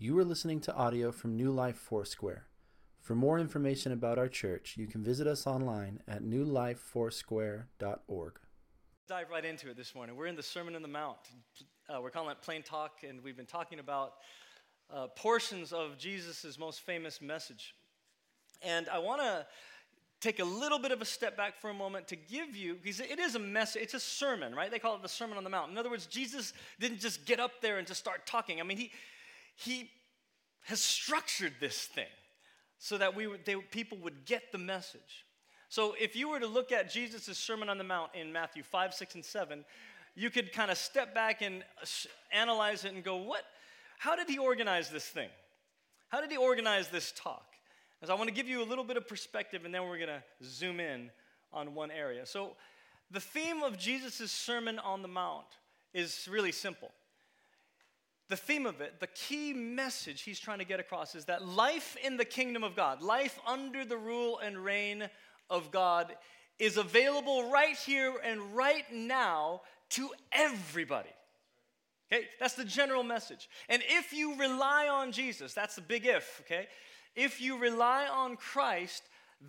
You are listening to audio from New Life Foursquare. For more information about our church, you can visit us online at newlifefoursquare.org. Dive right into it this morning. We're in the Sermon on the Mount. Uh, we're calling it Plain Talk, and we've been talking about uh, portions of Jesus' most famous message. And I want to take a little bit of a step back for a moment to give you, because it is a message, it's a sermon, right? They call it the Sermon on the Mount. In other words, Jesus didn't just get up there and just start talking. I mean, he, he has structured this thing so that we they, people would get the message. So if you were to look at Jesus' Sermon on the Mount in Matthew 5, 6, and 7, you could kind of step back and analyze it and go, what, how did he organize this thing? How did he organize this talk? As I want to give you a little bit of perspective, and then we're going to zoom in on one area. So, the theme of Jesus' Sermon on the Mount is really simple. The theme of it, the key message he's trying to get across is that life in the kingdom of God, life under the rule and reign of God, is available right here and right now to everybody. Okay, that's the general message. And if you rely on Jesus, that's the big if, okay? If you rely on Christ,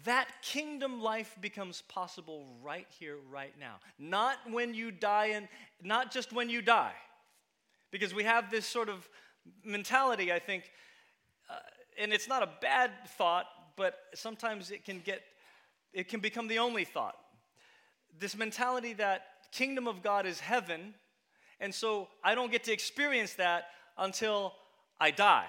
that kingdom life becomes possible right here, right now. Not when you die, and not just when you die. Because we have this sort of mentality, I think, uh, and it's not a bad thought, but sometimes it can get, it can become the only thought. This mentality that kingdom of God is heaven, and so I don't get to experience that until I die.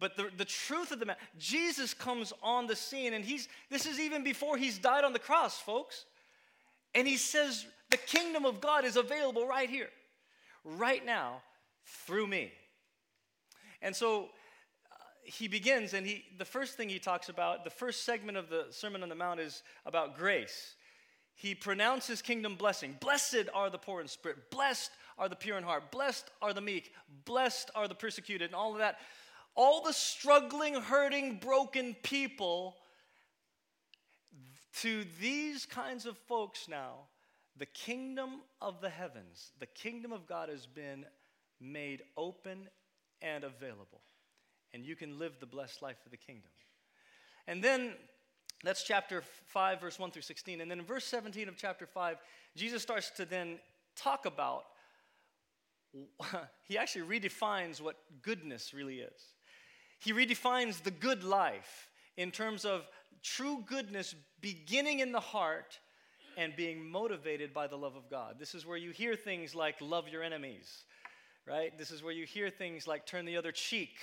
But the, the truth of the matter, Jesus comes on the scene, and he's this is even before he's died on the cross, folks. And he says, The kingdom of God is available right here, right now, through me. And so uh, he begins, and he the first thing he talks about, the first segment of the Sermon on the Mount is about grace. He pronounces kingdom blessing. Blessed are the poor in spirit, blessed are the pure in heart, blessed are the meek, blessed are the persecuted, and all of that all the struggling, hurting, broken people, to these kinds of folks now, the kingdom of the heavens, the kingdom of God has been made open and available. And you can live the blessed life of the kingdom. And then that's chapter 5, verse 1 through 16. And then in verse 17 of chapter 5, Jesus starts to then talk about, he actually redefines what goodness really is. He redefines the good life in terms of true goodness beginning in the heart and being motivated by the love of God. This is where you hear things like love your enemies, right? This is where you hear things like turn the other cheek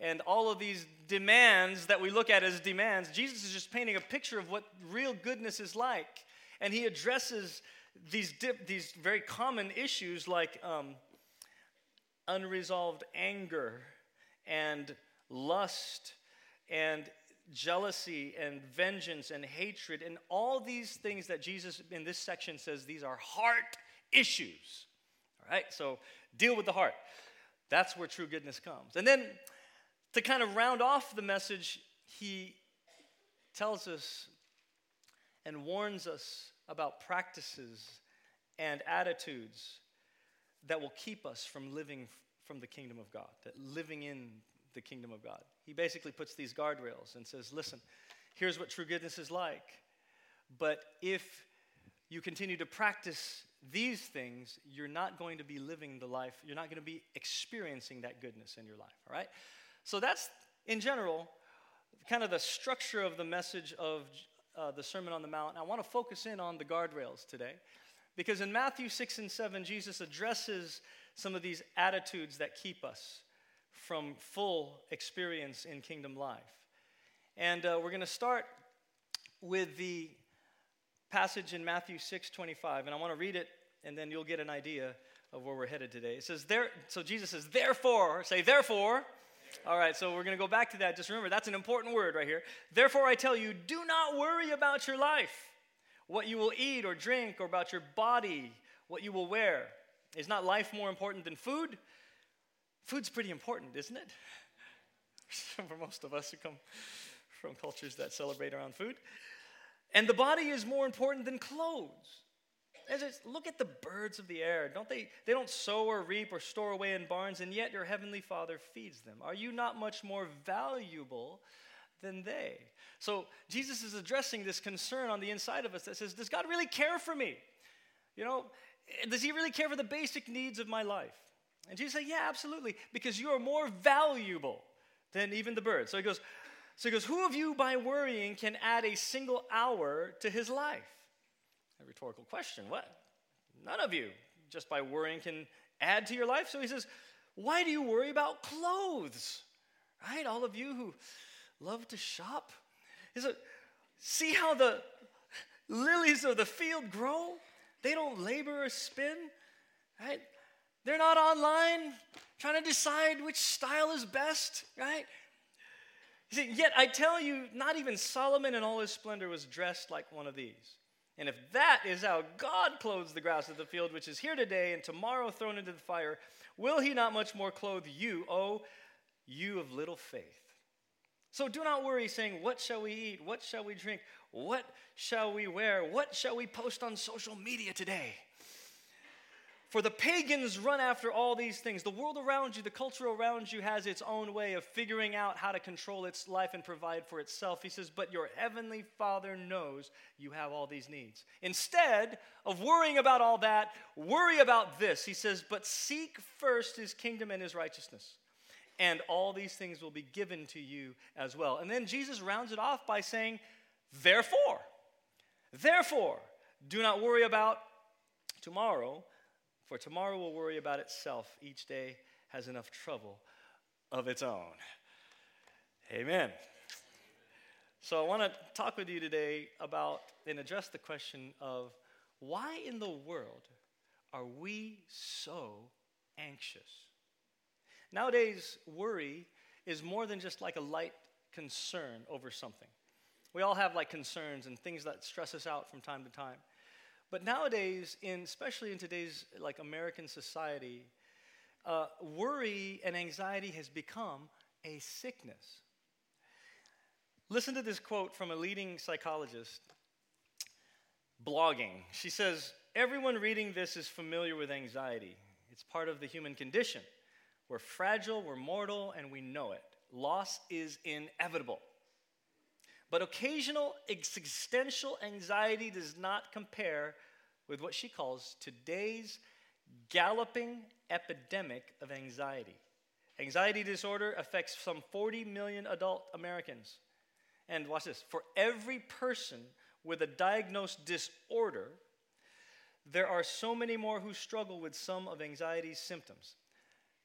and all of these demands that we look at as demands. Jesus is just painting a picture of what real goodness is like. And he addresses these, dip, these very common issues like um, unresolved anger and lust and jealousy and vengeance and hatred and all these things that Jesus in this section says these are heart issues. All right, so deal with the heart. That's where true goodness comes. And then to kind of round off the message, he tells us and warns us about practices and attitudes that will keep us from living from the kingdom of God, that living in the kingdom of God. He basically puts these guardrails and says, listen, here's what true goodness is like. But if you continue to practice these things, you're not going to be living the life, you're not going to be experiencing that goodness in your life, all right? So that's, in general, kind of the structure of the message of uh, the Sermon on the Mount. I want to focus in on the guardrails today because in Matthew 6 and 7, Jesus addresses some of these attitudes that keep us from full experience in kingdom life. And uh, we're going to start with the passage in Matthew 6 25. And I want to read it, and then you'll get an idea of where we're headed today. It says, there, so Jesus says, therefore, say, therefore. All right, so we're going to go back to that. Just remember, that's an important word right here. Therefore, I tell you, do not worry about your life, what you will eat or drink, or about your body, what you will wear. Is not life more important than food? Food's pretty important, isn't it? For most of us who come from cultures that celebrate around food. And the body is more important than clothes. as it's, look at the birds of the air. Don't they, they don't sow or reap or store away in barns, and yet your heavenly Father feeds them. Are you not much more valuable than they? So Jesus is addressing this concern on the inside of us that says, Does God really care for me? You know, eh, does He really care for the basic needs of my life? And Jesus said, Yeah, absolutely, because you are more valuable than even the birds. So he goes, so he goes, Who of you by worrying can add a single hour to his life? A rhetorical question. What? None of you, just by worrying, can add to your life. So he says, Why do you worry about clothes? Right? All of you who love to shop. He said, See how the lilies of the field grow? They don't labor or spin. Right? They're not online trying to decide which style is best, right? Yet I tell you, not even Solomon in all his splendor was dressed like one of these. And if that is how God clothes the grass of the field, which is here today and tomorrow thrown into the fire, will he not much more clothe you, oh, you of little faith? So do not worry, saying, What shall we eat? What shall we drink? What shall we wear? What shall we post on social media today? For the pagans run after all these things. The world around you, the culture around you has its own way of figuring out how to control its life and provide for itself. He says, But your heavenly Father knows you have all these needs. Instead of worrying about all that, worry about this. He says, But seek first his kingdom and his righteousness, and all these things will be given to you as well. And then Jesus rounds it off by saying, Therefore, therefore, do not worry about tomorrow for tomorrow will worry about itself. Each day has enough trouble of its own. Amen. So I want to talk with you today about and address the question of why in the world are we so anxious? Nowadays, worry is more than just like a light concern over something. We all have like concerns and things that stress us out from time to time. But nowadays, in, especially in today's like American society, uh, worry and anxiety has become a sickness. Listen to this quote from a leading psychologist blogging. She says, Everyone reading this is familiar with anxiety. It's part of the human condition. We're fragile, we're mortal, and we know it. Loss is inevitable. But occasional existential anxiety does not compare with what she calls today's galloping epidemic of anxiety. Anxiety disorder affects some 40 million adult Americans. And watch this for every person with a diagnosed disorder, there are so many more who struggle with some of anxiety's symptoms.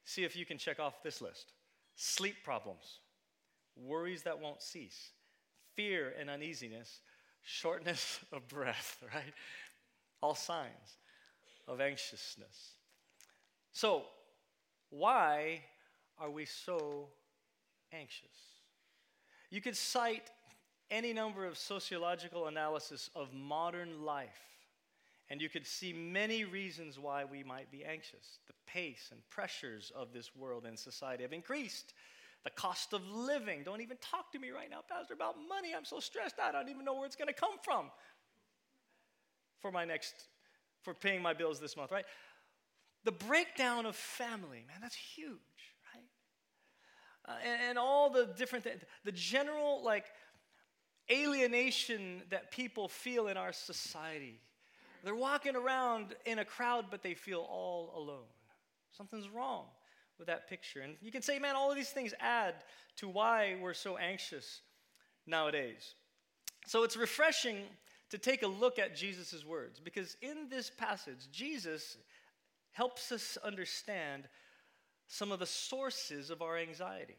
See if you can check off this list sleep problems, worries that won't cease, fear and uneasiness, shortness of breath, right? All signs of anxiousness. So, why are we so anxious? You could cite any number of sociological analysis of modern life, and you could see many reasons why we might be anxious. The pace and pressures of this world and society have increased the cost of living. Don't even talk to me right now, Pastor, about money. I'm so stressed out. I don't even know where it's going to come from for my next, for paying my bills this month, right? The breakdown of family, man, that's huge, right? Uh, and, and all the different things, the general, like, alienation that people feel in our society. They're walking around in a crowd, but they feel all alone. Something's wrong with that picture. And you can say, man, all of these things add to why we're so anxious nowadays. So it's refreshing to take a look at Jesus' words because in this passage, Jesus helps us understand some of the sources of our anxiety.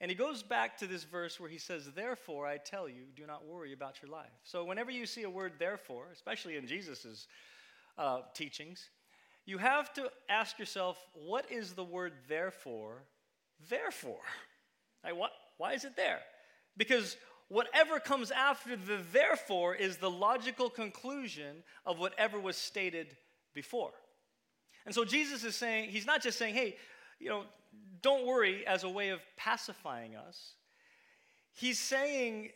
And he goes back to this verse where he says, Therefore, I tell you, do not worry about your life. So, whenever you see a word therefore, especially in Jesus' uh, teachings, you have to ask yourself, what is the word therefore therefore? Like what, why is it there? Because whatever comes after the therefore is the logical conclusion of whatever was stated before. And so Jesus is saying, he's not just saying, hey, you know, don't worry as a way of pacifying us. He's saying,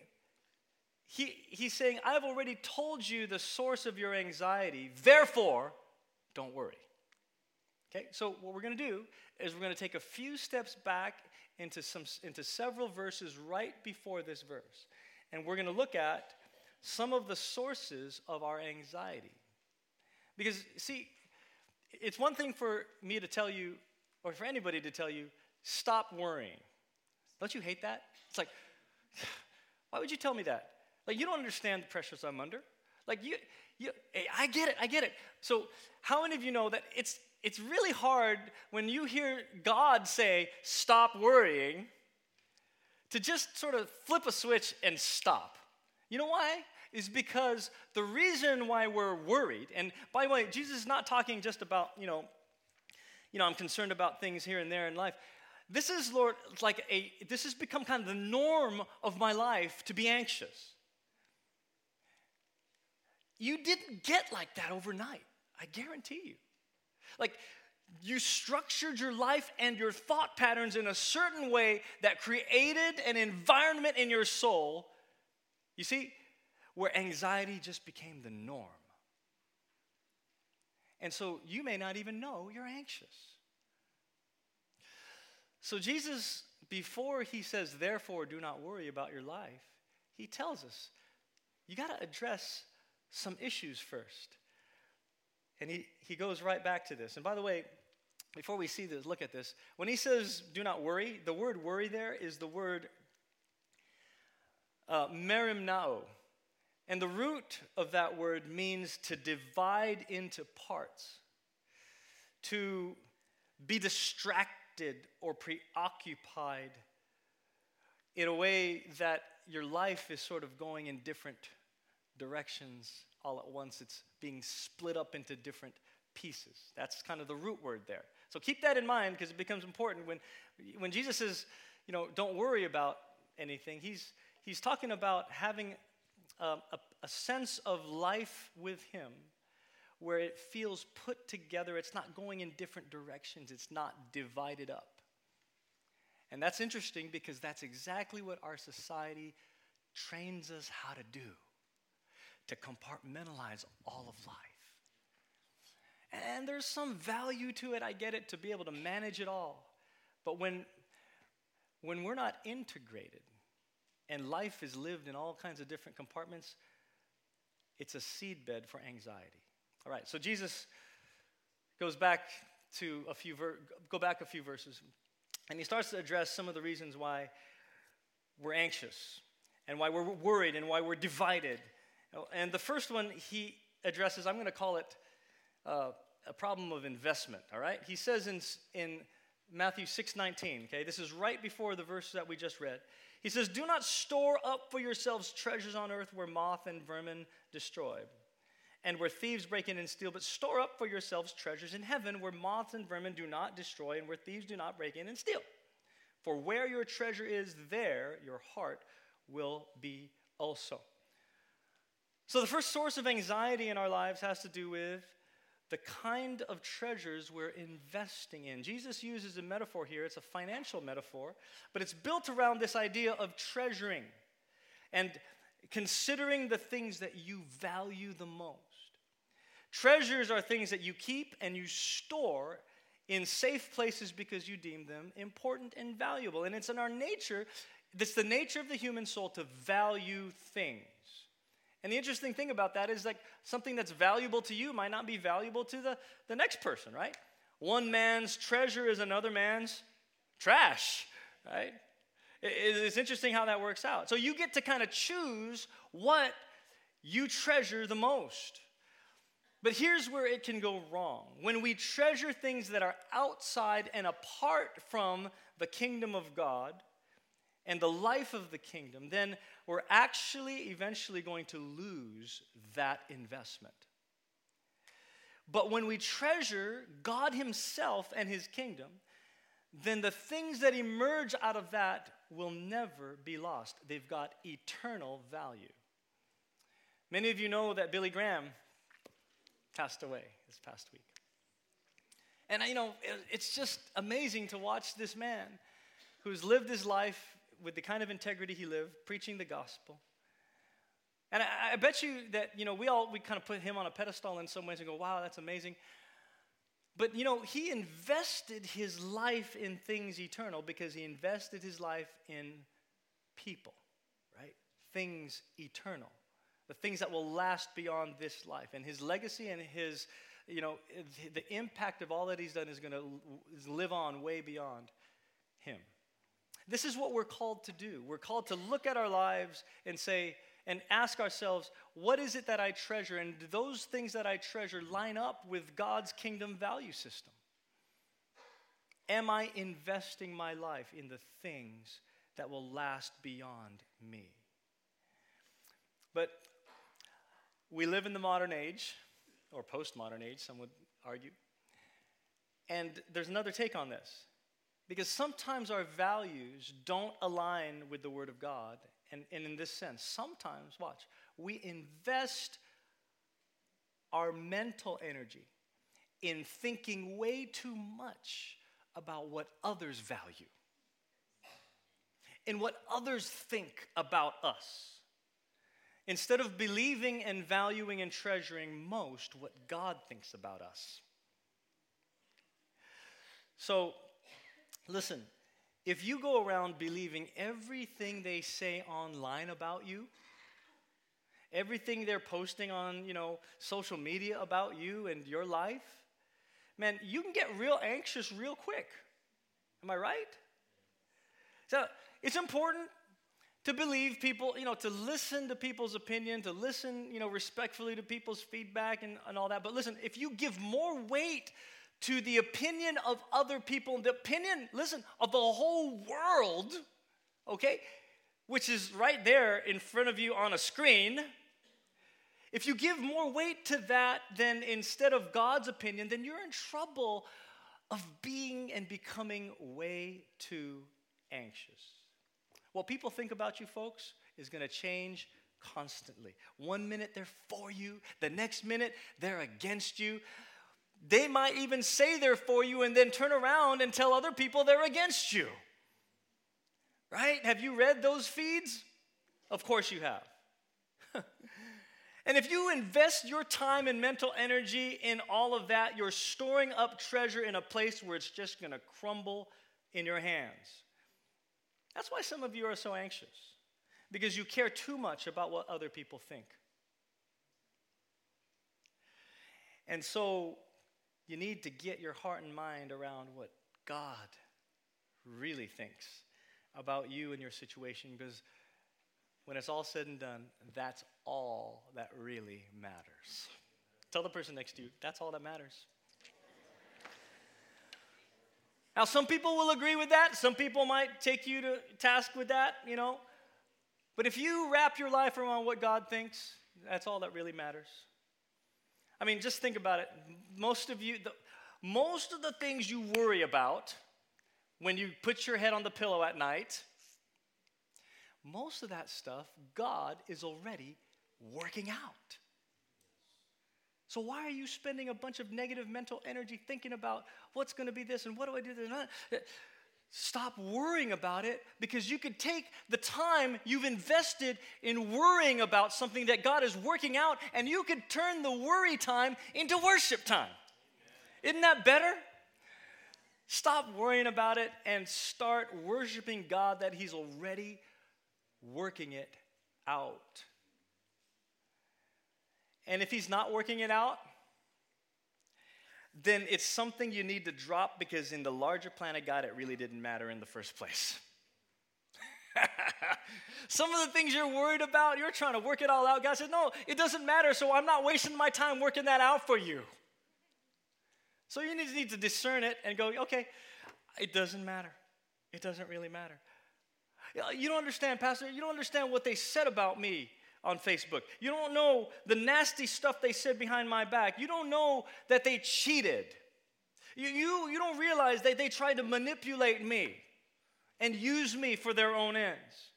he, he's saying, I've already told you the source of your anxiety, therefore, don't worry. Okay, so what we're going to do is we're going to take a few steps back into, some, into several verses right before this verse. And we're going to look at some of the sources of our anxiety. Because, see, it's one thing for me to tell you, or for anybody to tell you, stop worrying. Don't you hate that? It's like, why would you tell me that? Like, you don't understand the pressures I'm under. Like, you, you, I get it, I get it. So, how many of you know that it's, it's really hard when you hear God say, stop worrying, to just sort of flip a switch and stop? You know why? Is because the reason why we're worried, and by the way, Jesus is not talking just about, you know, you know, I'm concerned about things here and there in life. This is, Lord, like a, this has become kind of the norm of my life to be anxious. You didn't get like that overnight, I guarantee you. Like, you structured your life and your thought patterns in a certain way that created an environment in your soul, you see, where anxiety just became the norm. And so you may not even know you're anxious. So, Jesus, before he says, therefore, do not worry about your life, he tells us you got to address some issues first. And he, he goes right back to this. And by the way, before we see this, look at this. When he says, do not worry, the word worry there is the word uh, merimnao. And the root of that word means to divide into parts, to be distracted or preoccupied in a way that your life is sort of going in different directions all at once. It's being split up into different pieces. That's kind of the root word there. So keep that in mind because it becomes important when, when Jesus says, you know, don't worry about anything. He's, he's talking about having a, a, a sense of life with Him where it feels put together. It's not going in different directions, it's not divided up. And that's interesting because that's exactly what our society trains us how to do to compartmentalize all of life. And there's some value to it, I get it, to be able to manage it all. But when, when we're not integrated and life is lived in all kinds of different compartments, it's a seedbed for anxiety. All right, so Jesus goes back to a few ver- go back a few verses, and he starts to address some of the reasons why we're anxious and why we're worried and why we're divided and the first one he addresses, I'm going to call it uh, a problem of investment, all right? He says in, in Matthew 6:19, okay? This is right before the verse that we just read. He says, "Do not store up for yourselves treasures on earth where moth and vermin destroy, and where thieves break in and steal, but store up for yourselves treasures in heaven where moths and vermin do not destroy and where thieves do not break in and steal. For where your treasure is, there your heart will be also." So, the first source of anxiety in our lives has to do with the kind of treasures we're investing in. Jesus uses a metaphor here, it's a financial metaphor, but it's built around this idea of treasuring and considering the things that you value the most. Treasures are things that you keep and you store in safe places because you deem them important and valuable. And it's in our nature, it's the nature of the human soul to value things. And the interesting thing about that is like something that's valuable to you might not be valuable to the, the next person, right? One man's treasure is another man's trash, right? It's interesting how that works out. So you get to kind of choose what you treasure the most. But here's where it can go wrong. When we treasure things that are outside and apart from the kingdom of God, and the life of the kingdom, then we're actually eventually going to lose that investment. But when we treasure God Himself and His kingdom, then the things that emerge out of that will never be lost. They've got eternal value. Many of you know that Billy Graham passed away this past week. And you know, it's just amazing to watch this man who's lived his life with the kind of integrity he lived, preaching the gospel, And I, I, bet you that, you know, we all, we kind of put him on a pedestal in some ways and go, wow, that's amazing. But, you know, he invested his life in things eternal because he invested his life in people, right? Things eternal. The things that will last beyond this life. And his legacy and his, you know, the impact of all that he's done is going to live on way beyond him. This is what we're called to do. We're called to look at our lives and say, and ask ourselves, what is it that I treasure? And do those things that I treasure line up with God's kingdom value system? Am I investing my life in the things that will last beyond me? But we live in the modern age, or postmodern age, some would argue. And there's another take on this. Because sometimes our values don't align with the Word of God. And, and in this sense, sometimes, watch, we invest our mental energy in thinking way too much about what others value, and what others think about us, instead of believing and valuing and treasuring most what God thinks about us. So, Listen, if you go around believing everything they say online about you, everything they're posting on, you know, social media about you and your life, man, you can get real anxious real quick. Am I right? So it's important to believe people, you know, to listen to people's opinion, to listen, you know, respectfully to people's feedback and, and all that. But listen, if you give more weight to the opinion of other people, the opinion, listen, of the whole world, okay, which is right there in front of you on a screen, if you give more weight to that than instead of God's opinion, then you're in trouble of being and becoming way too anxious. What people think about you, folks, is going to change constantly. One minute they're for you, the next minute they're against you. They might even say they're for you and then turn around and tell other people they're against you. Right? Have you read those feeds? Of course you have. and if you invest your time and mental energy in all of that, you're storing up treasure in a place where it's just going to crumble in your hands. That's why some of you are so anxious, because you care too much about what other people think. And so you need to get your heart and mind around what God really thinks about you and your situation because when it's all said and done, that's all that really matters. Tell the person next to you, that's all that matters. Now, some people will agree with that. Some people might take you to task with that, you know. But if you wrap your life around what God thinks, that's all that really matters. I mean, just think about it. Most of you, the, most of the things you worry about when you put your head on the pillow at night, most of that stuff, God is already working out. So, why are you spending a bunch of negative mental energy thinking about what's going to be this and what do I do? This? Stop worrying about it because you could take the time you've invested in worrying about something that God is working out and you could turn the worry time into worship time. Isn't that better? Stop worrying about it and start worshiping God that He's already working it out. And if He's not working it out, then it's something you need to drop because in the larger plan of God, it really didn't matter in the first place. Some of the things you're worried about, you're trying to work it all out. God said, No, it doesn't matter, so I'm not wasting my time working that out for you. So you need, need to discern it and go, okay, it doesn't matter. It doesn't really matter. You don't understand, Pastor. You don't understand what they said about me on Facebook. You don't know the nasty stuff they said behind my back. You don't know that they cheated. You, you, you don't realize that they tried to manipulate me and use me for their own ends.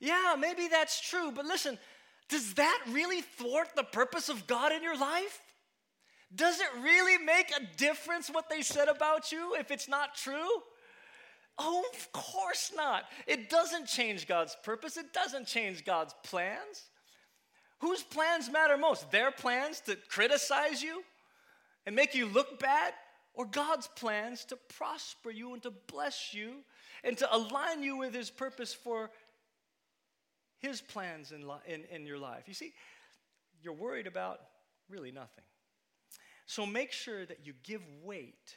Yeah, maybe that's true, but listen, does that really thwart the purpose of God in your life? Does it really make a difference what they said about you if it's not true? Oh, of course not. It doesn't change God's purpose, it doesn't change God's plans. Whose plans matter most? Their plans to criticize you and make you look bad? Or God's plans to prosper you and to bless you and to align you with His purpose for His plans in, li- in, in your life? You see, you're worried about really nothing. So make sure that you give weight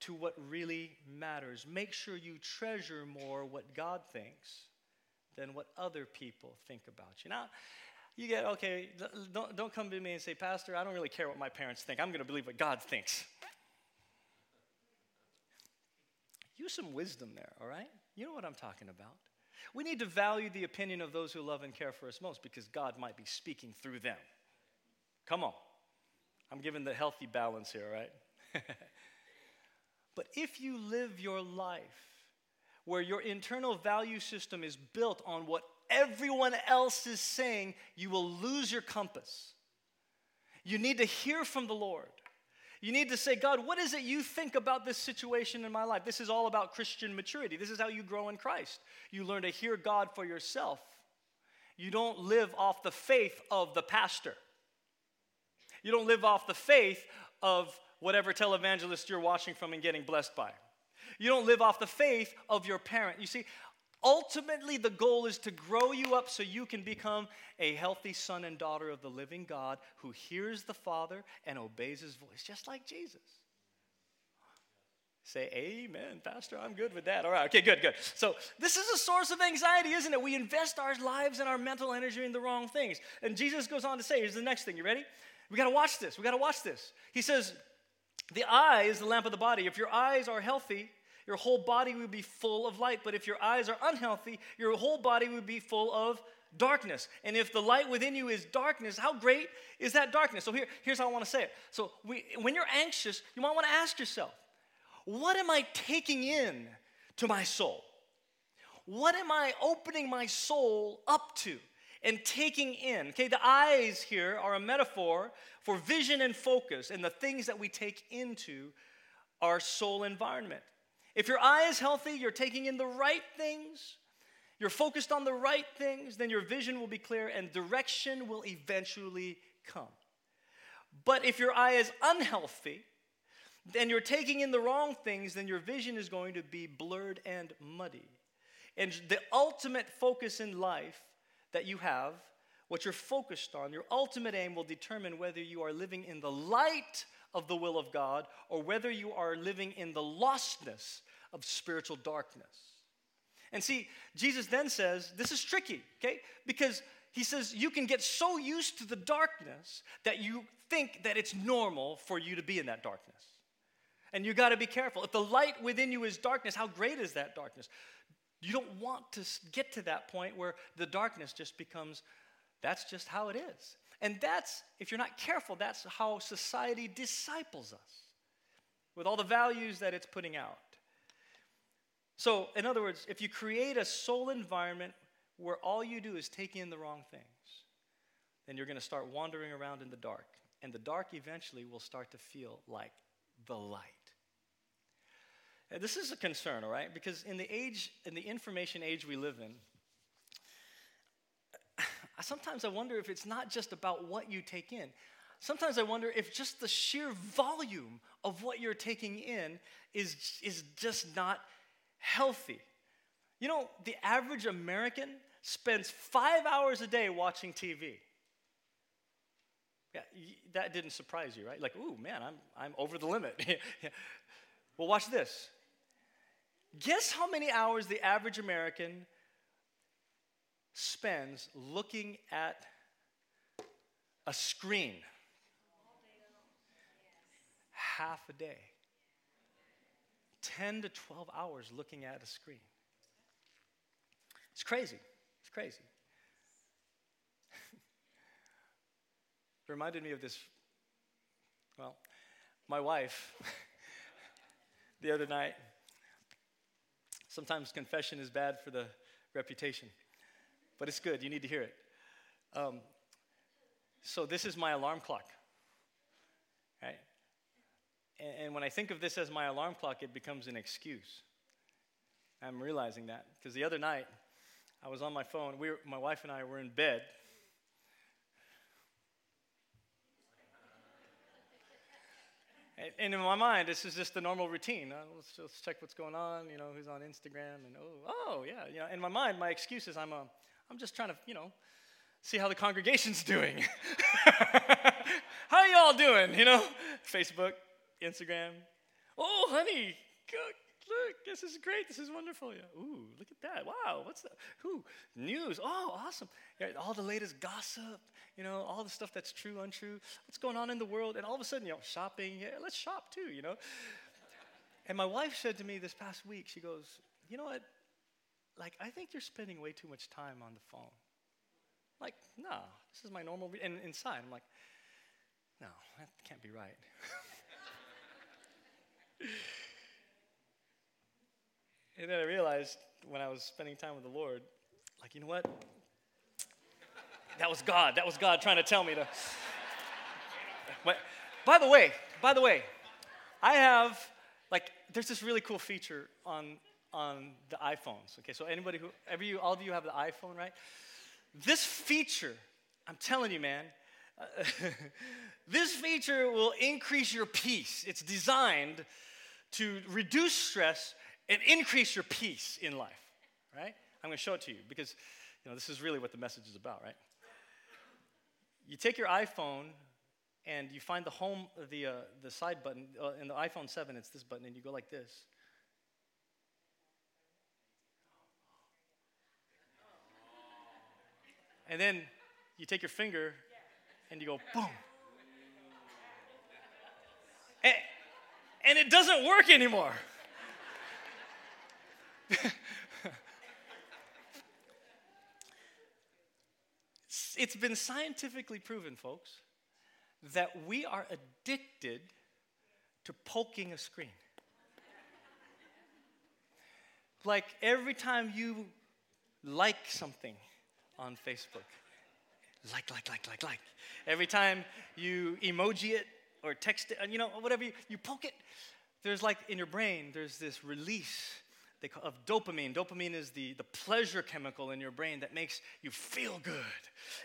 to what really matters. Make sure you treasure more what God thinks than what other people think about you. Now, you get, okay, don't, don't come to me and say, Pastor, I don't really care what my parents think. I'm going to believe what God thinks. Use some wisdom there, all right? You know what I'm talking about. We need to value the opinion of those who love and care for us most because God might be speaking through them. Come on. I'm giving the healthy balance here, right? but if you live your life where your internal value system is built on what everyone else is saying, you will lose your compass. You need to hear from the Lord. You need to say, God, what is it you think about this situation in my life? This is all about Christian maturity. This is how you grow in Christ. You learn to hear God for yourself. You don't live off the faith of the pastor. You don't live off the faith of whatever televangelist you're watching from and getting blessed by. You don't live off the faith of your parent. You see, ultimately, the goal is to grow you up so you can become a healthy son and daughter of the living God who hears the Father and obeys his voice, just like Jesus. Say amen, Pastor. I'm good with that. All right, okay, good, good. So, this is a source of anxiety, isn't it? We invest our lives and our mental energy in the wrong things. And Jesus goes on to say, here's the next thing. You ready? We got to watch this. We got to watch this. He says, The eye is the lamp of the body. If your eyes are healthy, your whole body will be full of light. But if your eyes are unhealthy, your whole body will be full of darkness. And if the light within you is darkness, how great is that darkness? So here, here's how I want to say it. So we, when you're anxious, you might want to ask yourself, what am I taking in to my soul? What am I opening my soul up to? And taking in. Okay, the eyes here are a metaphor for vision and focus and the things that we take into our soul environment. If your eye is healthy, you're taking in the right things, you're focused on the right things, then your vision will be clear and direction will eventually come. But if your eye is unhealthy, then you're taking in the wrong things, then your vision is going to be blurred and muddy. And the ultimate focus in life that you have, what you're focused on, your ultimate aim will determine whether you are living in the light of the will of God or whether you are living in the lostness of spiritual darkness. And see, Jesus then says, this is tricky, okay? Because he says you can get so used to the darkness that you think that it's normal for you to be in that darkness. And you got to be careful. If the light within you is darkness, how great is that darkness? You don't want to get to that point where the darkness just becomes, that's just how it is. And that's, if you're not careful, that's how society disciples us with all the values that it's putting out. So, in other words, if you create a soul environment where all you do is take in the wrong things, then you're going to start wandering around in the dark. And the dark eventually will start to feel like the light. And this is a concern, all right? Because in the age, in the information age we live in, sometimes I wonder if it's not just about what you take in. Sometimes I wonder if just the sheer volume of what you're taking in is, is just not healthy. You know, the average American spends five hours a day watching TV. Yeah, that didn't surprise you, right? Like, ooh, man, I'm, I'm over the limit. well, watch this. Guess how many hours the average American spends looking at a screen? Half a day. 10 to 12 hours looking at a screen. It's crazy. It's crazy. it reminded me of this. Well, my wife, the other night, Sometimes confession is bad for the reputation, but it's good. You need to hear it. Um, so, this is my alarm clock. Right? And, and when I think of this as my alarm clock, it becomes an excuse. I'm realizing that because the other night I was on my phone. We were, my wife and I were in bed, and in my mind, this is just the normal routine. Uh, let's, let's check what's going on, you know, who's on Instagram, and oh, oh, yeah, you know. In my mind, my excuse is I'm, uh, I'm just trying to, you know, see how the congregation's doing. how are y'all doing, you know? Facebook, Instagram. Oh, honey, look, this is great. This is wonderful. Yeah. Ooh, look at that. Wow, what's that? Who? News. Oh, awesome. Yeah, all the latest gossip, you know, all the stuff that's true, untrue, what's going on in the world. And all of a sudden, you know, shopping. Yeah, let's shop too, you know. And my wife said to me this past week, she goes, you know what? Like, I think you're spending way too much time on the phone. Like, no, this is my normal. Re-. And inside, I'm like, no, that can't be right. And then I realized when I was spending time with the Lord, like, you know what? That was God. That was God trying to tell me to. But, by the way, by the way, I have like there's this really cool feature on on the iPhones. Okay, so anybody who ever you all of you have the iPhone, right? This feature, I'm telling you, man, uh, this feature will increase your peace. It's designed to reduce stress and increase your peace in life, right? I'm going to show it to you because you know this is really what the message is about, right? You take your iPhone and you find the home, the uh, the side button uh, in the iPhone 7. It's this button, and you go like this. And then you take your finger and you go boom. And, and it doesn't work anymore. it's been scientifically proven, folks, that we are addicted to poking a screen. like every time you like something on Facebook, like, like, like, like, like. Every time you emoji it or text it, you know, whatever you, you poke it, there's like in your brain, there's this release they call, of dopamine. Dopamine is the, the pleasure chemical in your brain that makes you feel good.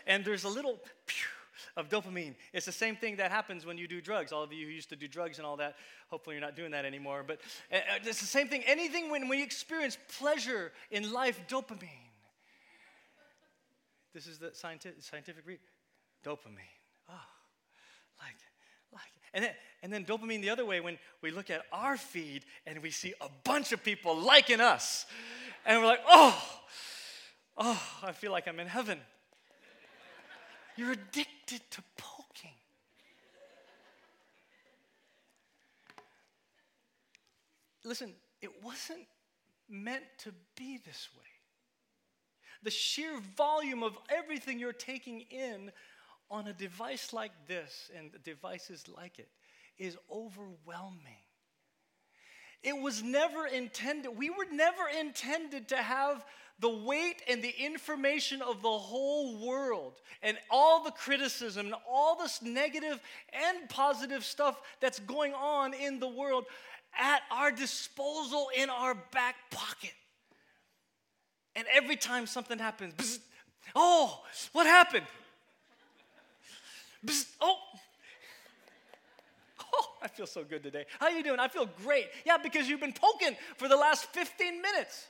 And there's a little pew of dopamine. It's the same thing that happens when you do drugs. All of you who used to do drugs and all that, hopefully you're not doing that anymore. But uh, uh, it's the same thing. Anything when, you experience pleasure in life, dopamine. This is the scientific, scientific read. Dopamine. Oh, like and then, and then dopamine the other way when we look at our feed and we see a bunch of people liking us. And we're like, oh, oh, I feel like I'm in heaven. You're addicted to poking. Listen, it wasn't meant to be this way. The sheer volume of everything you're taking in on a device like this and devices like it is overwhelming. It was never intended, we were never intended to have the weight and the information of the whole world and all the criticism and all this negative and positive stuff that's going on in the world at our disposal in our back pocket. And every time something happens, bzz, oh, what happened? Bzz, oh, oh, I feel so good today. How you doing? I feel great. Yeah, because you've been poking for the last 15 minutes.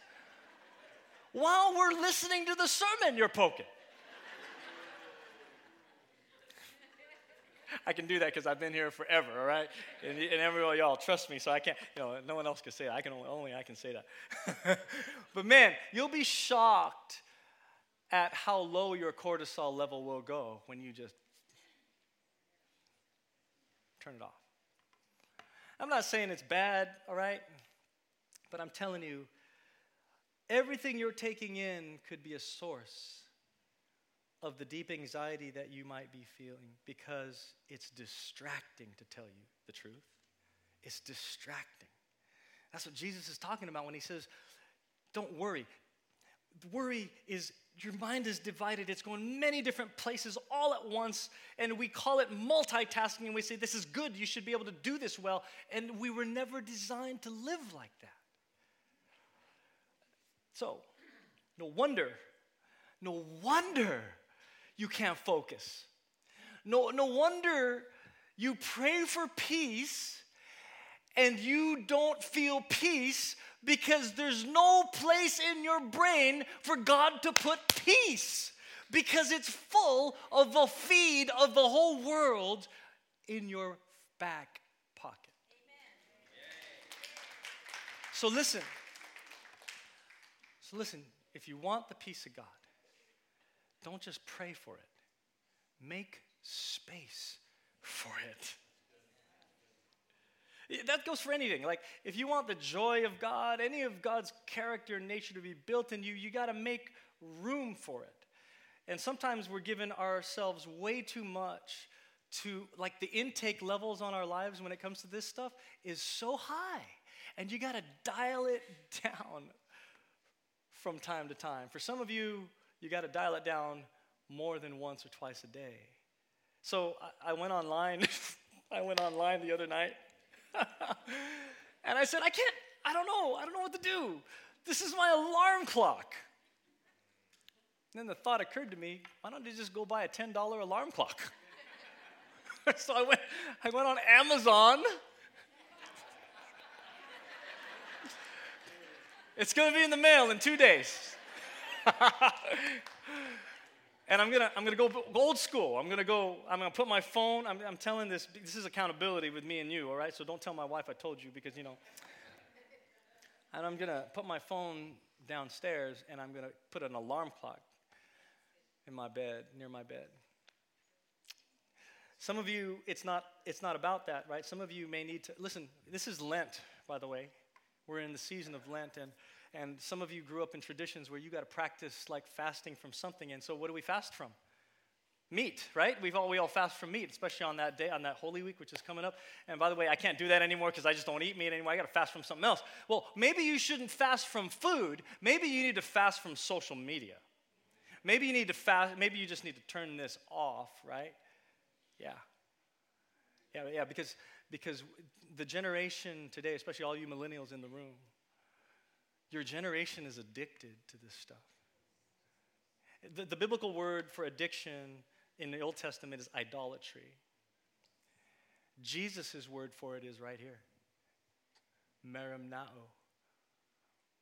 While we're listening to the sermon, you're poking. I can do that because I've been here forever, all right? And, and everyone, y'all, trust me, so I can't, you know, no one else can say that. I can only, only I can say that. but man, you'll be shocked at how low your cortisol level will go when you just turn it off. I'm not saying it's bad, all right? But I'm telling you, everything you're taking in could be a source of the deep anxiety that you might be feeling because it's distracting to tell you the truth. It's distracting. That's what Jesus is talking about when he says, Don't worry. Worry is your mind is divided. It's going many different places all at once, and we call it multitasking, and we say, This is good. You should be able to do this well. And we were never designed to live like that. So, no wonder, no wonder you can't focus. No, no wonder you pray for peace and you don't feel peace because there's no place in your brain for God to put peace because it's full of the feed of the whole world in your back pocket. So listen. So listen, if you want the peace of God, don't just pray for it. Make space for it. That goes for anything. Like, if you want the joy of God, any of God's character and nature to be built in you, you got to make room for it. And sometimes we're giving ourselves way too much to, like, the intake levels on our lives when it comes to this stuff is so high. And you got to dial it down from time to time. For some of you, you got to dial it down more than once or twice a day. So I, I went online. I went online the other night and I said, I can't, I don't know, I don't know what to do. This is my alarm clock. And then the thought occurred to me, why don't you just go buy a $10 alarm clock? so I went, I went on Amazon. it's going to be in the mail in two days. And I'm gonna, I'm gonna go old school. I'm gonna go, I'm gonna put my phone, I'm, I'm telling this, this is accountability with me and you, all right? So don't tell my wife I told you because, you know. And I'm gonna put my phone downstairs and I'm gonna put an alarm clock in my bed, near my bed. Some of you, it's not, it's not about that, right? Some of you may need to, listen, this is Lent, by the way. We're in the season of Lent, and and some of you grew up in traditions where you got to practice like fasting from something. And so, what do we fast from? Meat, right? We've all, we all fast from meat, especially on that day, on that Holy Week, which is coming up. And by the way, I can't do that anymore because I just don't eat meat anymore. I got to fast from something else. Well, maybe you shouldn't fast from food. Maybe you need to fast from social media. Maybe you need to fast, maybe you just need to turn this off, right? Yeah. Yeah, yeah, because, because the generation today, especially all you millennials in the room, your generation is addicted to this stuff. The, the biblical word for addiction in the Old Testament is idolatry. Jesus' word for it is right here merimnao,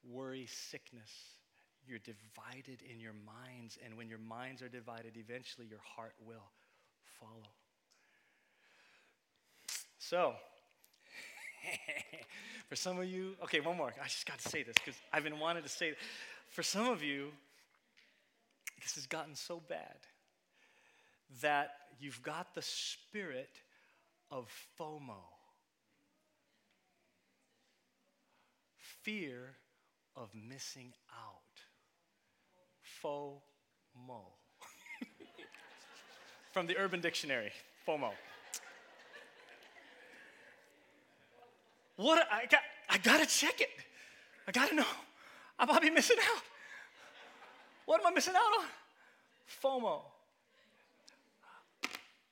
worry, sickness. You're divided in your minds, and when your minds are divided, eventually your heart will follow. So, For some of you, okay, one more. I just got to say this because I've been wanting to say it. For some of you, this has gotten so bad that you've got the spirit of FOMO fear of missing out. FOMO. From the Urban Dictionary, FOMO. What I got I gotta check it. I gotta know. I might be missing out. What am I missing out on? FOMO.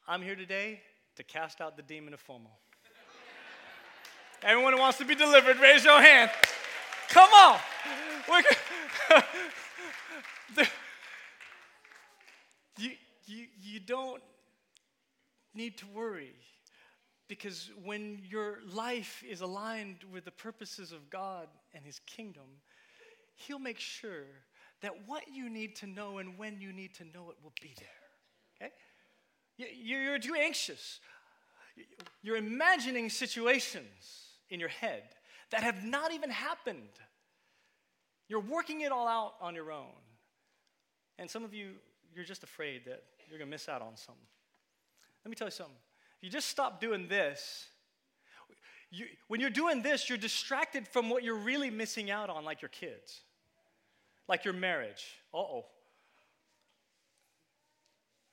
I'm here today to cast out the demon of FOMO. Everyone who wants to be delivered, raise your hand. Come on. you, you, you don't need to worry. Because when your life is aligned with the purposes of God and His kingdom, He'll make sure that what you need to know and when you need to know it will be there. Okay? You're too anxious. You're imagining situations in your head that have not even happened. You're working it all out on your own. And some of you, you're just afraid that you're going to miss out on something. Let me tell you something you just stop doing this, you, when you're doing this, you're distracted from what you're really missing out on, like your kids, like your marriage. Uh oh.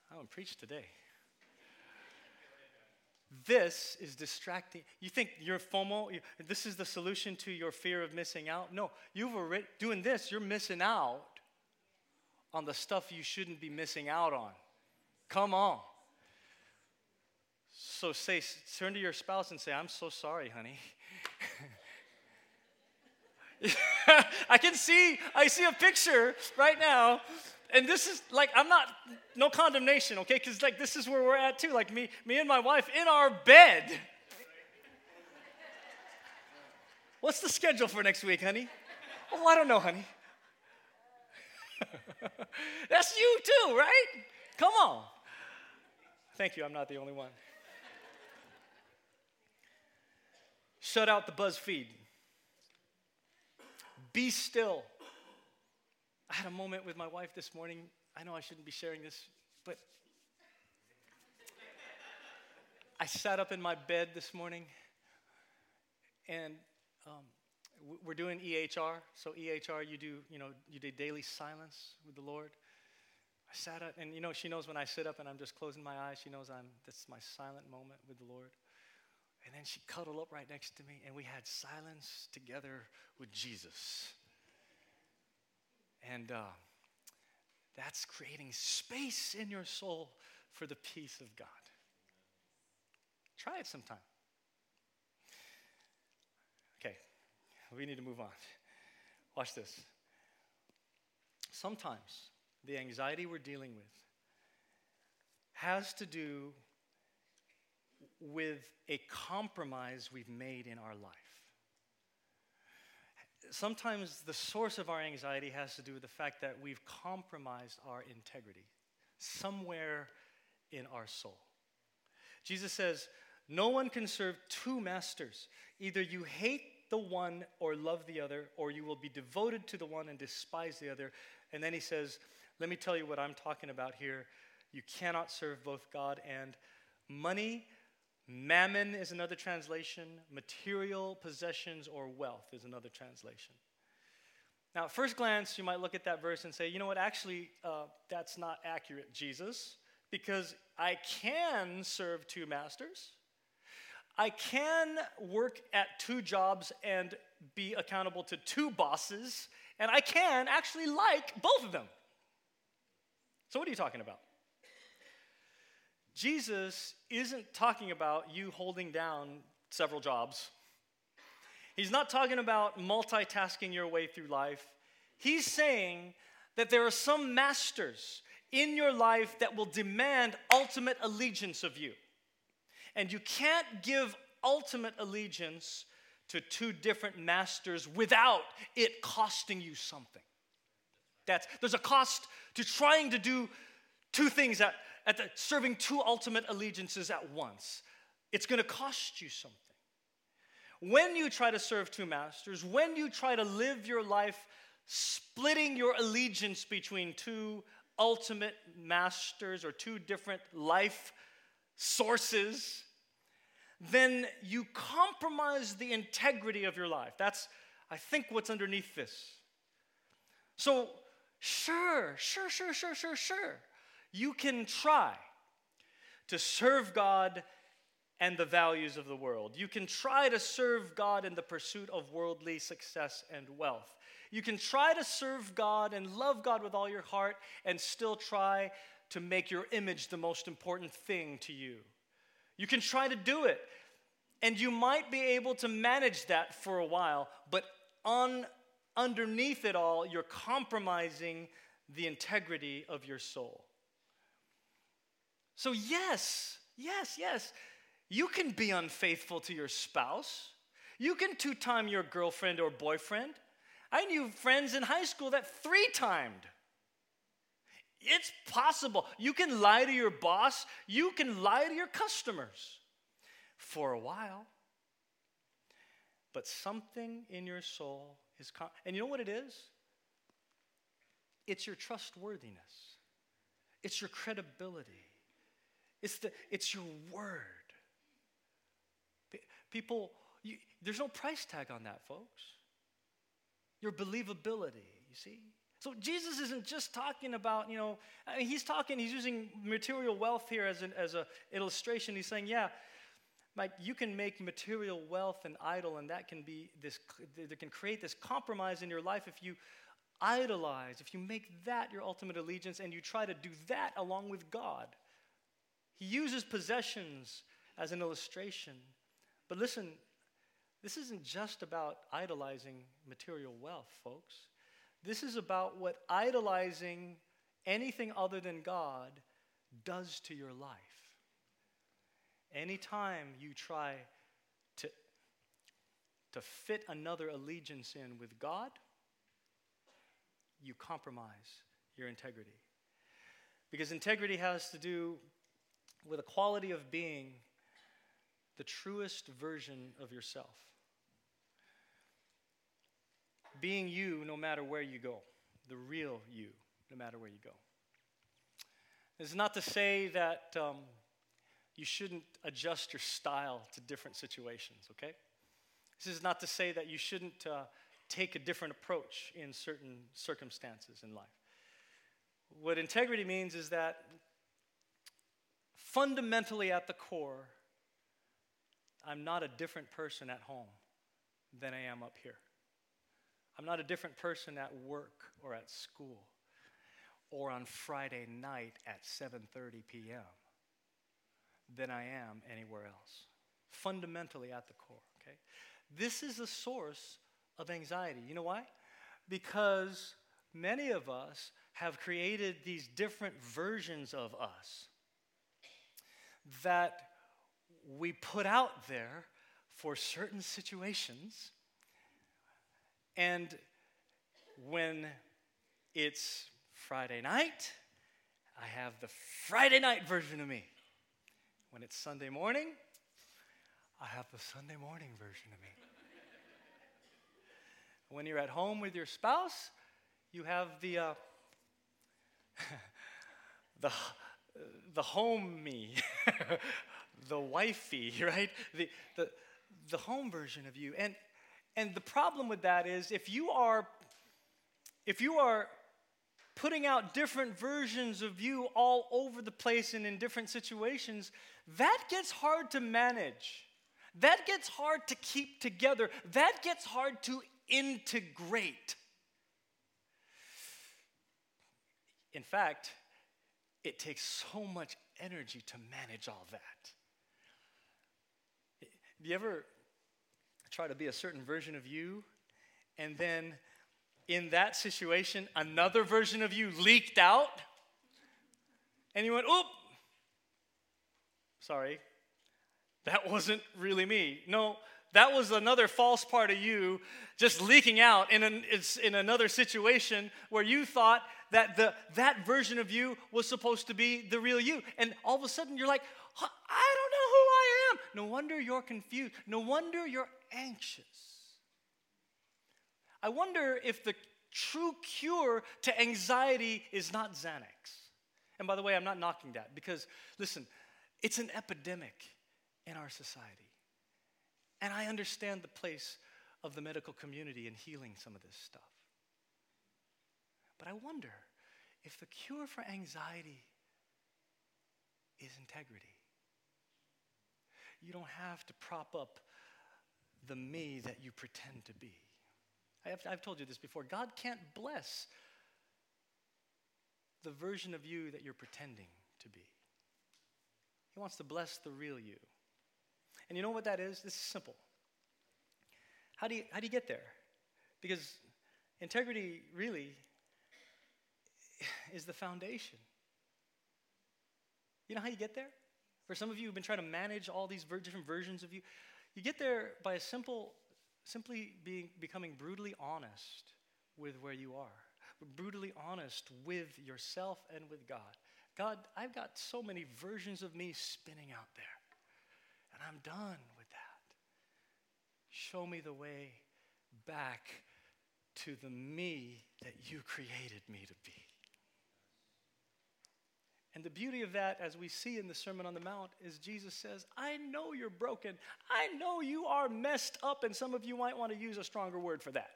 I haven't preach today. This is distracting. You think your FOMO, this is the solution to your fear of missing out? No, you've already, doing this, you're missing out on the stuff you shouldn't be missing out on. Come on. So say, turn to your spouse and say, I'm so sorry, honey. I can see, I see a picture right now. And this is like, I'm not, no condemnation, okay? Because like this is where we're at too. Like me, me and my wife in our bed. What's the schedule for next week, honey? Oh, I don't know, honey. That's you too, right? Come on. Thank you, I'm not the only one. Shut out the BuzzFeed. Be still. I had a moment with my wife this morning. I know I shouldn't be sharing this, but I sat up in my bed this morning and um, we're doing EHR. So EHR, you do, you know, you do daily silence with the Lord. I sat up, and you know, she knows when I sit up and I'm just closing my eyes. She knows I'm. That's my silent moment with the Lord. And then she cuddled up right next to me, and we had silence together with Jesus. And uh, that's creating space in your soul for the peace of God. Try it sometime. Okay, we need to move on. Watch this. Sometimes the anxiety we're dealing with has to do with a compromise we've made in our life. Sometimes the source of our anxiety has to do with the fact that we've compromised our integrity somewhere in our soul. Jesus says, No one can serve two masters. Either you hate the one or love the other, or you will be devoted to the one and despise the other. And then he says, Let me tell you what I'm talking about here. You cannot serve both God and money. Mammon is another translation. Material possessions or wealth is another translation. Now, at first glance, you might look at that verse and say, you know what, actually, uh, that's not accurate, Jesus, because I can serve two masters. I can work at two jobs and be accountable to two bosses, and I can actually like both of them. So, what are you talking about? Jesus isn't talking about you holding down several jobs. He's not talking about multitasking your way through life. He's saying that there are some masters in your life that will demand ultimate allegiance of you. And you can't give ultimate allegiance to two different masters without it costing you something. That's, there's a cost to trying to do two things at, at the, serving two ultimate allegiances at once. It's going to cost you something. When you try to serve two masters, when you try to live your life splitting your allegiance between two ultimate masters or two different life sources, then you compromise the integrity of your life. That's, I think, what's underneath this. So, sure, sure, sure, sure, sure, sure. You can try to serve God and the values of the world. You can try to serve God in the pursuit of worldly success and wealth. You can try to serve God and love God with all your heart and still try to make your image the most important thing to you. You can try to do it, and you might be able to manage that for a while, but on underneath it all, you're compromising the integrity of your soul. So, yes, yes, yes, you can be unfaithful to your spouse. You can two time your girlfriend or boyfriend. I knew friends in high school that three timed. It's possible. You can lie to your boss, you can lie to your customers for a while. But something in your soul is, con- and you know what it is? It's your trustworthiness, it's your credibility, it's, the, it's your word. People, you, there's no price tag on that, folks. Your believability, you see? So Jesus isn't just talking about, you know, I mean, he's talking, he's using material wealth here as an as a illustration. He's saying, yeah, like you can make material wealth an idol, and that can be this, that can create this compromise in your life if you idolize, if you make that your ultimate allegiance and you try to do that along with God. He uses possessions as an illustration. But listen, this isn't just about idolizing material wealth, folks. This is about what idolizing anything other than God does to your life. Anytime you try to, to fit another allegiance in with God, you compromise your integrity. Because integrity has to do with a quality of being the truest version of yourself. Being you no matter where you go, the real you no matter where you go. This is not to say that um, you shouldn't adjust your style to different situations, okay? This is not to say that you shouldn't uh, take a different approach in certain circumstances in life. What integrity means is that fundamentally at the core, I'm not a different person at home than I am up here. I'm not a different person at work or at school or on Friday night at 7:30 p.m. than I am anywhere else. Fundamentally at the core, okay? This is a source of anxiety. You know why? Because many of us have created these different versions of us that we put out there for certain situations. And when it's Friday night, I have the Friday night version of me. When it's Sunday morning, I have the Sunday morning version of me. when you're at home with your spouse, you have the uh, the the home me, the wifey, right? The, the the home version of you. And and the problem with that is if you are if you are putting out different versions of you all over the place and in different situations, that gets hard to manage. That gets hard to keep together. That gets hard to integrate. In fact, it takes so much energy to manage all that. Do you ever try to be a certain version of you and then in that situation, another version of you leaked out, and you went, oop, sorry, that wasn't really me. No, that was another false part of you just leaking out in, an, in another situation where you thought that the, that version of you was supposed to be the real you. And all of a sudden you're like, I don't know who I am. No wonder you're confused. No wonder you're anxious. I wonder if the true cure to anxiety is not Xanax. And by the way, I'm not knocking that because, listen, it's an epidemic in our society. And I understand the place of the medical community in healing some of this stuff. But I wonder if the cure for anxiety is integrity. You don't have to prop up the me that you pretend to be. I have, I've told you this before. God can't bless the version of you that you're pretending to be. He wants to bless the real you. And you know what that is? This is simple. How do you, how do you get there? Because integrity really is the foundation. You know how you get there? For some of you who've been trying to manage all these ver- different versions of you, you get there by a simple simply being, becoming brutally honest with where you are, brutally honest with yourself and with God. God, I've got so many versions of me spinning out there, and I'm done with that. Show me the way back to the me that you created me to be. And the beauty of that, as we see in the Sermon on the Mount, is Jesus says, I know you're broken. I know you are messed up, and some of you might want to use a stronger word for that.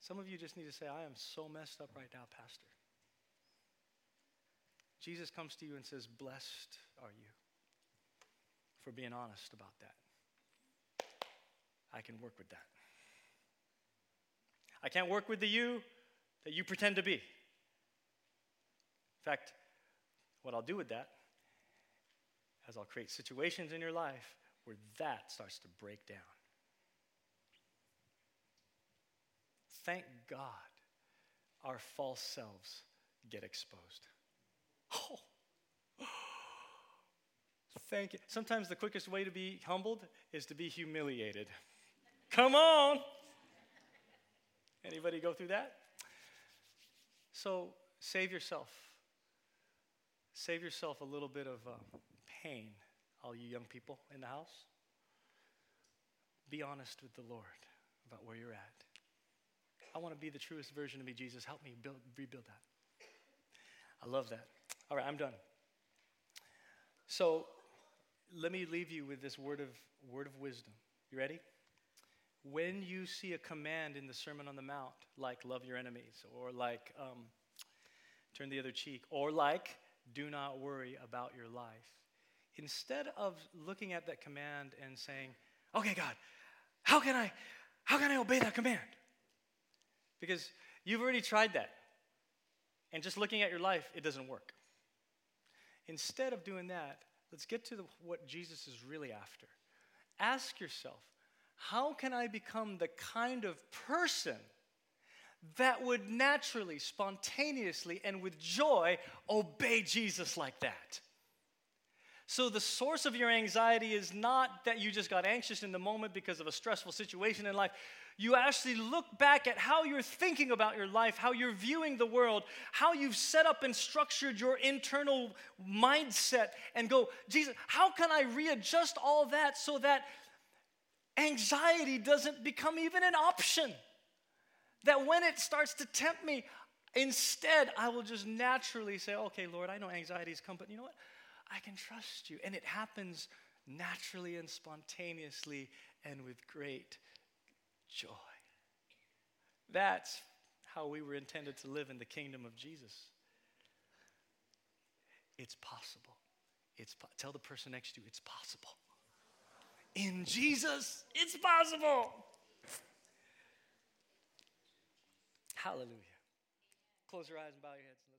Some of you just need to say, I am so messed up right now, Pastor. Jesus comes to you and says, Blessed are you for being honest about that. I can work with that. I can't work with the you that you pretend to be. In fact, what I'll do with that is I'll create situations in your life where that starts to break down. Thank God our false selves get exposed. Oh. Thank you. Sometimes the quickest way to be humbled is to be humiliated. Come on. Anybody go through that? So save yourself. Save yourself a little bit of uh, pain, all you young people in the house. Be honest with the Lord about where you're at. I want to be the truest version of me, Jesus. Help me build, rebuild that. I love that. All right, I'm done. So let me leave you with this word of, word of wisdom. You ready? When you see a command in the Sermon on the Mount, like love your enemies, or like um, turn the other cheek, or like do not worry about your life, instead of looking at that command and saying, okay, God, how can I, how can I obey that command? Because you've already tried that. And just looking at your life, it doesn't work. Instead of doing that, let's get to the, what Jesus is really after. Ask yourself, how can I become the kind of person that would naturally, spontaneously, and with joy obey Jesus like that? So, the source of your anxiety is not that you just got anxious in the moment because of a stressful situation in life you actually look back at how you're thinking about your life, how you're viewing the world, how you've set up and structured your internal mindset, and go, Jesus, how can I readjust all that so that anxiety doesn't become even an option? That when it starts to tempt me, instead, I will just naturally say, okay, Lord, I know anxieties come, but you know what? I can trust you. And it happens naturally and spontaneously and with great joy. That's how we were intended to live in the kingdom of Jesus. It's possible. It's po- tell the person next to you it's possible. In Jesus, it's possible. Hallelujah. Close your eyes and bow your heads.